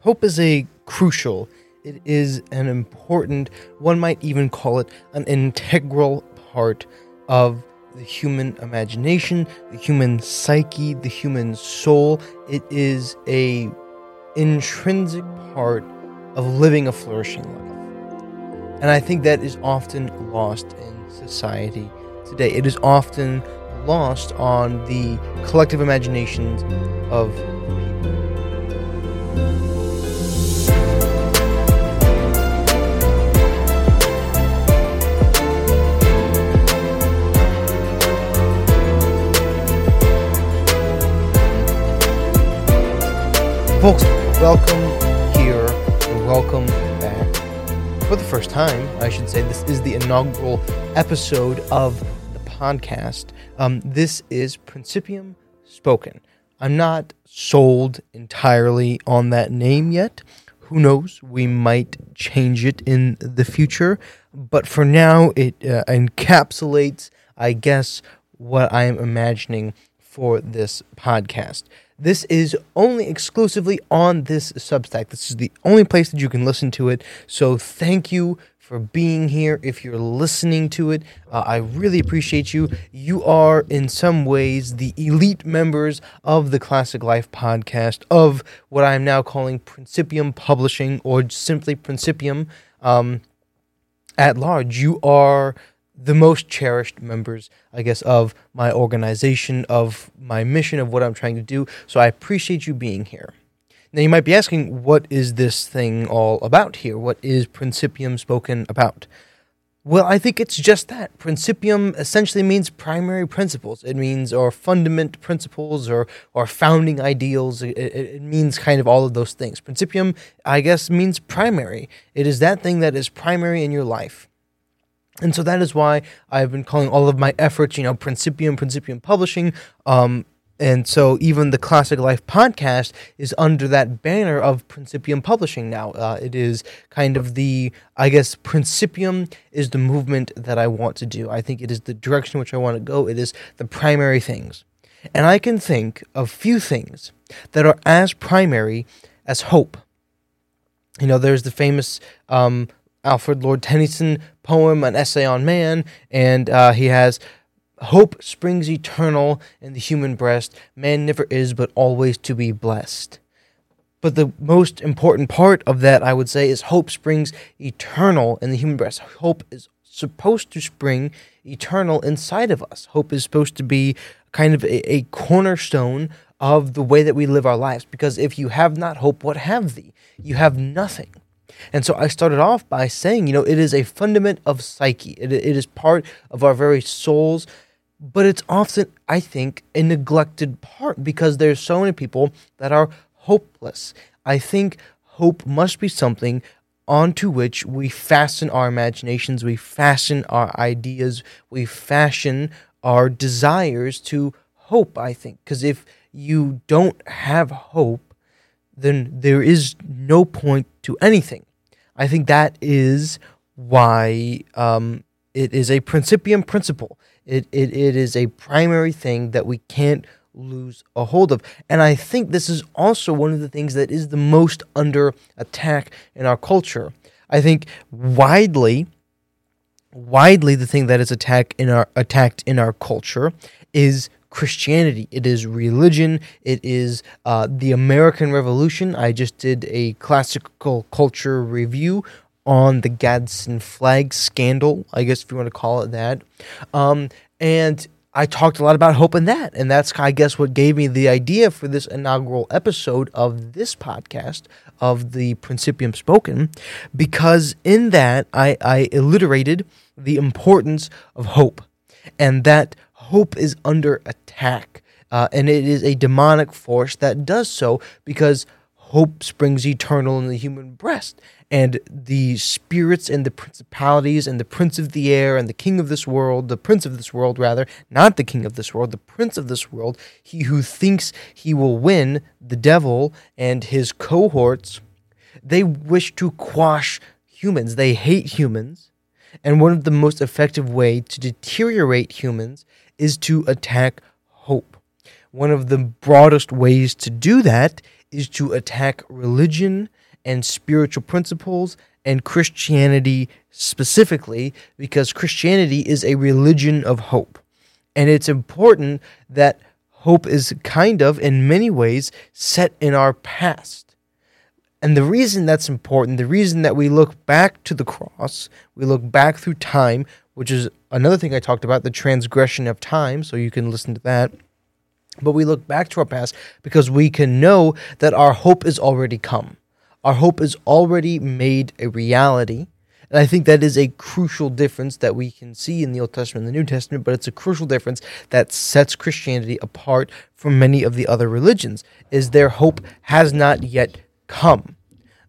Hope is a crucial, it is an important, one might even call it an integral part of the human imagination, the human psyche, the human soul. It is a intrinsic part of living a flourishing life. And I think that is often lost in society today. It is often lost on the collective imaginations of Folks, welcome here and welcome back. For the first time, I should say, this is the inaugural episode of the podcast. Um, this is Principium Spoken. I'm not sold entirely on that name yet. Who knows? We might change it in the future. But for now, it uh, encapsulates, I guess, what I am imagining for this podcast. This is only exclusively on this Substack. This is the only place that you can listen to it. So thank you for being here. If you're listening to it, uh, I really appreciate you. You are, in some ways, the elite members of the Classic Life podcast, of what I'm now calling Principium Publishing or simply Principium um, at large. You are the most cherished members, I guess, of my organization, of my mission, of what I'm trying to do. So I appreciate you being here. Now, you might be asking, what is this thing all about here? What is Principium spoken about? Well, I think it's just that. Principium essentially means primary principles. It means or fundament principles or or founding ideals. It, it, means kind of all of those things. Principium, I guess, means primary. It is that thing that is primary in your life. And so that is why I've been calling all of my efforts, you know, Principium, Principium Publishing. Um, and so even the Classic Life podcast is under that banner of Principium Publishing now. Uh, it is kind of the, I guess, Principium is the movement that I want to do. I think it is the direction which I want to go. It is the primary things. And I can think of few things that are as primary as hope. You know, there's the famous um, Alfred Lord Tennyson poem, an essay on man, and uh, he has hope springs eternal in the human breast. Man never is, but always to be blessed. But the most important part of that, I would say, is hope springs eternal in the human breast. Hope is supposed to spring eternal inside of us. Hope is supposed to be kind of a, a cornerstone of the way that we live our lives. Because if you have not hope, what have thee? You have nothing. And so I started off by saying, you know, it is a fundament of psyche. It, it is part of our very souls, but it's often, I think, a neglected part because there's so many people that are hopeless. I think hope must be something onto which we fasten our imaginations, we fasten our ideas, we fashion our desires to hope, I think. Because if you don't have hope, then there is no point to anything. I think that is why um, it is a principium principle. It, it, it is a primary thing that we can't lose a hold of. And I think this is also one of the things that is the most under attack in our culture. I think widely, widely the thing that is attacked in our attacked in our culture is Christianity, it is religion, it is uh, the American Revolution. I just did a classical culture review on the Gadsden flag scandal, I guess if you want to call it that. Um, and I talked a lot about hope in that. And that's, I guess, what gave me the idea for this inaugural episode of this podcast of the Principium Spoken, because in that I, I alliterated the importance of hope and that hope is under attack. Uh, and it is a demonic force that does so because hope springs eternal in the human breast. And the spirits and the principalities and the prince of the air and the king of this world, the prince of this world, rather, not the king of this world, the prince of this world, he who thinks he will win, the devil and his cohorts, they wish to quash humans. They hate humans. And one of the most effective way to deteriorate humans is to attack hope. One of the broadest ways to do that is to attack religion and spiritual principles and Christianity specifically, because Christianity is a religion of hope. And it's important that hope is kind of, in many ways, set in our past. And the reason that's important, the reason that we look back to the cross, we look back through time, which is another thing I talked about, the transgression of time, so you can listen to that. But we look back to our past because we can know that our hope is already come. Our hope is already made a reality. And I think that is a crucial difference that we can see in the Old Testament and the New Testament, but it's a crucial difference that sets Christianity apart from many of the other religions, is their hope has not yet come.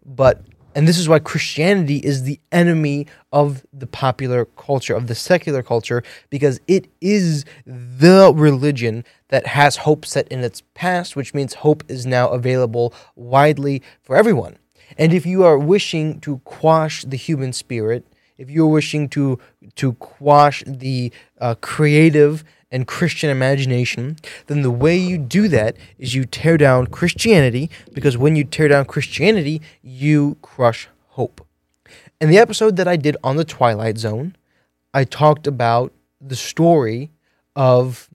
But and this is why Christianity is the enemy of the popular culture, of the secular culture, because it is the religion that has hope set in its past, which means hope is now available widely for everyone. And if you are wishing to quash the human spirit, if you're wishing to to quash the uh, creative and Christian imagination, then the way you do that is you tear down Christianity, because when you tear down Christianity, you crush hope. In the episode that I did on the Twilight Zone, I talked about the story of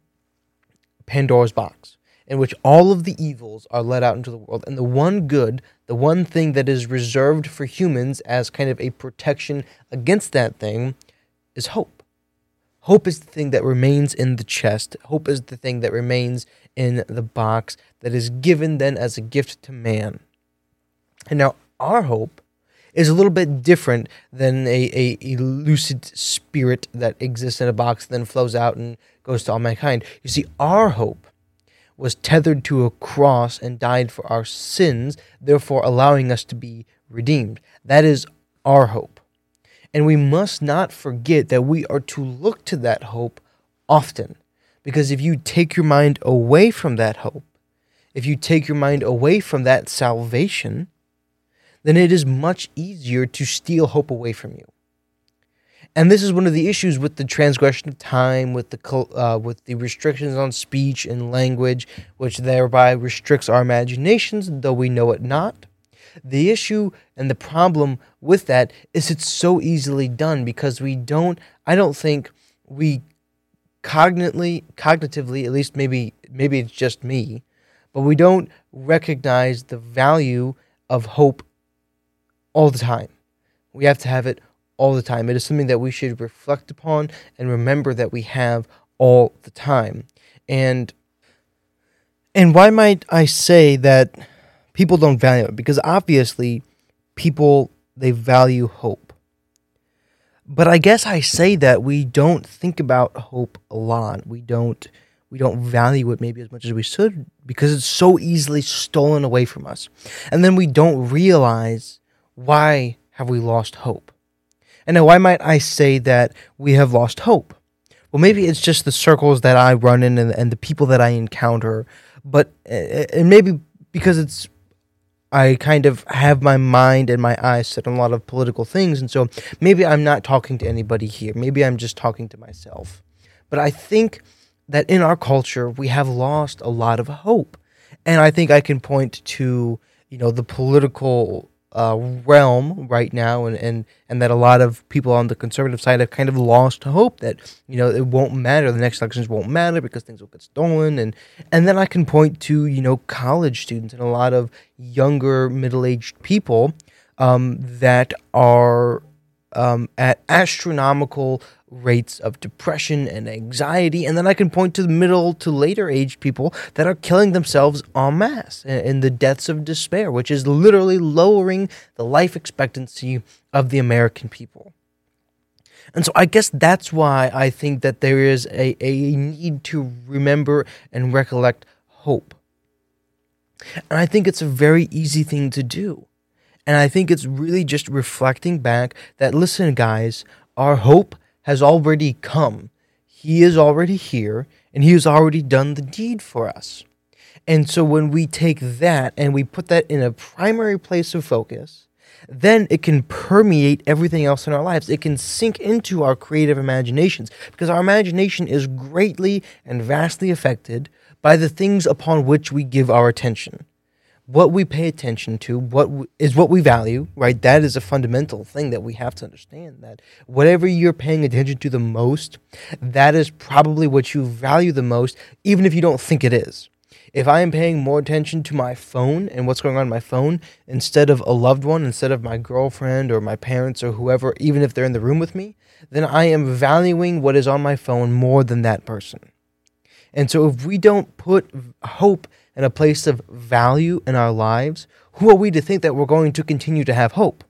Pandora's box, in which all of the evils are let out into the world, and the one good, the one thing that is reserved for humans as kind of a protection against that thing, is hope. Hope is the thing that remains in the chest. Hope is the thing that remains in the box that is given then as a gift to man. And now our hope is a little bit different than a, a, a lucid spirit that exists in a box then flows out and goes to all mankind. You see, our hope was tethered to a cross and died for our sins, therefore allowing us to be redeemed. That is our hope. And we must not forget that we are to look to that hope often. Because if you take your mind away from that hope, if you take your mind away from that salvation, then it is much easier to steal hope away from you. And this is one of the issues with the transgression of time, with the uh, with the restrictions on speech and language, which thereby restricts our imaginations, though we know it not. The issue and the problem with that is it's so easily done because we don't, I don't think we cognitively, cognitively, at least maybe, maybe it's just me, but we don't recognize the value of hope all the time. We have to have it all the time. It is something that we should reflect upon and remember that we have all the time. And and why might I say that people don't value it because obviously people they value hope. But I guess I say that we don't think about hope a lot. We don't we don't value it maybe as much as we should because it's so easily stolen away from us. And then we don't realize why have we lost hope. And now why might I say that we have lost hope? Well, maybe it's just the circles that I run in and, and the people that I encounter, but eh, eh, and maybe because it's I kind of have my mind and my eyes set on a lot of political things. And so maybe I'm not talking to anybody here. Maybe I'm just talking to myself. But I think that in our culture, we have lost a lot of hope. And I think I can point to, you know, the political uh, realm right now, and, and and that a lot of people on the conservative side have kind of lost hope that you know it won't matter, the next elections won't matter because things will get stolen, and and then I can point to you know college students and a lot of younger middle aged people um, that are um, at astronomical rates of depression and anxiety. And then I can point to the middle to later aged people that are killing themselves en masse in the deaths of despair, which is literally lowering the life expectancy of the American people. And so I guess that's why I think that there is a, a need to remember and recollect hope. And I think it's a very easy thing to do. And I think it's really just reflecting back that, listen, guys, our hope has already come. He is already here, and He has already done the deed for us. And so when we take that and we put that in a primary place of focus, then it can permeate everything else in our lives. It can sink into our creative imaginations because our imagination is greatly and vastly affected by the things upon which we give our attention what we pay attention to, what is what we value, right? That is a fundamental thing that we have to understand that whatever you're paying attention to the most, that is probably what you value the most, even if you don't think it is. If I am paying more attention to my phone and what's going on in my phone instead of a loved one, instead of my girlfriend or my parents or whoever, even if they're in the room with me, then I am valuing what is on my phone more than that person. And so if we don't put hope in a place of value in our lives, who are we to think that we're going to continue to have hope?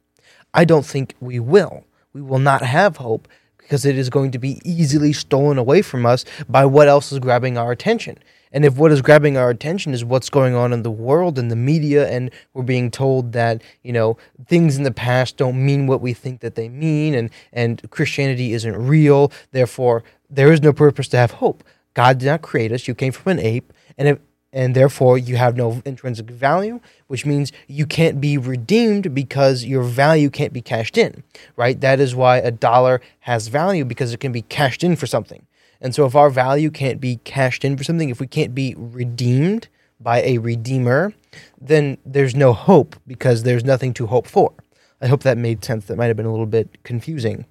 I don't think we will. We will not have hope because it is going to be easily stolen away from us by what else is grabbing our attention. And if what is grabbing our attention is what's going on in the world and the media, and we're being told that, you know, things in the past don't mean what we think that they mean, and, and Christianity isn't real, therefore, there is no purpose to have hope. God did not create us. You came from an ape, and if, and therefore you have no intrinsic value, which means you can't be redeemed because your value can't be cashed in, right? That is why a dollar has value because it can be cashed in for something. And so if our value can't be cashed in for something, if we can't be redeemed by a redeemer, then there's no hope because there's nothing to hope for. I hope that made sense. That might have been a little bit confusing.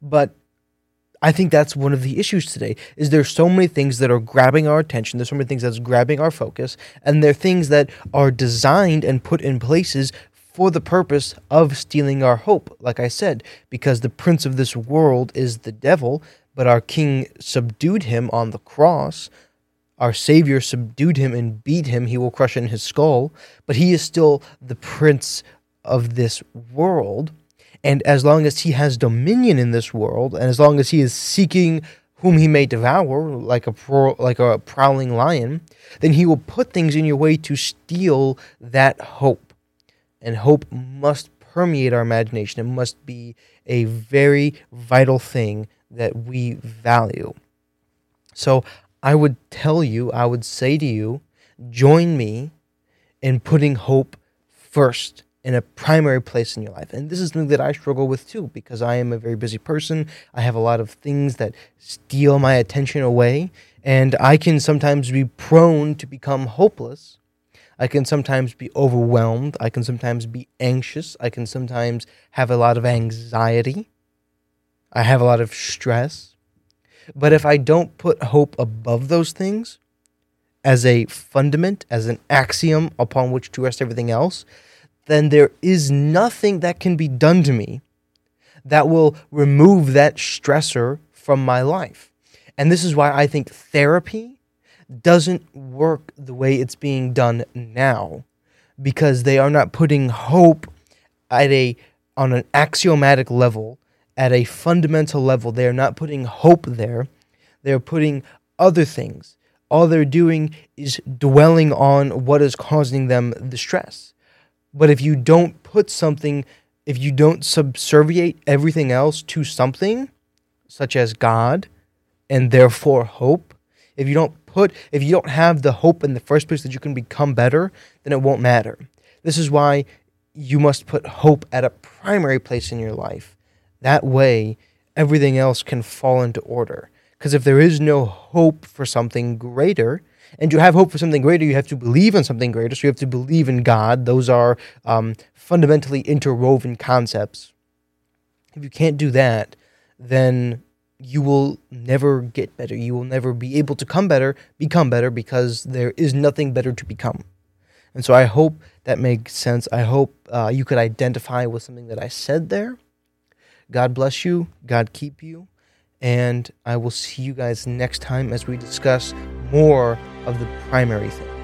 But I think that's one of the issues today is there's so many things that are grabbing our attention. There's so many things that's grabbing our focus, and they're things that are designed and put in places for the purpose of stealing our hope. Like I said, because the prince of this world is the devil, but our king subdued him on the cross. Our Savior subdued him and beat him. He will crush in his skull, but he is still the prince of this world. And as long as he has dominion in this world, and as long as he is seeking whom he may devour, like a pro, like a prowling lion, then he will put things in your way to steal that hope. And hope must permeate our imagination. It must be a very vital thing that we value. So I would tell you, I would say to you, join me in putting hope first in a primary place in your life. And this is something that I struggle with too, because I am a very busy person. I have a lot of things that steal my attention away, and I can sometimes be prone to become hopeless. I can sometimes be overwhelmed. I can sometimes be anxious. I can sometimes have a lot of anxiety. I have a lot of stress. But if I don't put hope above those things as a fundament, as an axiom upon which to rest everything else, then there is nothing that can be done to me that will remove that stressor from my life. And this is why I think therapy doesn't work the way it's being done now because they are not putting hope at a on an axiomatic level at a fundamental level. They are not putting hope there. They're putting other things. All they're doing is dwelling on what is causing them the stress but if you don't put something, if you don't subserviate everything else to something, such as God, and therefore hope, if you don't put, if you don't have the hope in the first place that you can become better, then it won't matter. This is why you must put hope at a primary place in your life. That way, everything else can fall into order. Because if there is no hope for something greater, and to have hope for something greater, you have to believe in something greater. So you have to believe in God. Those are um, fundamentally interwoven concepts. If you can't do that, then you will never get better. You will never be able to come better, become better, because there is nothing better to become. And so I hope that makes sense. I hope uh, you could identify with something that I said there. God bless you. God keep you. And I will see you guys next time as we discuss more of the primary thing.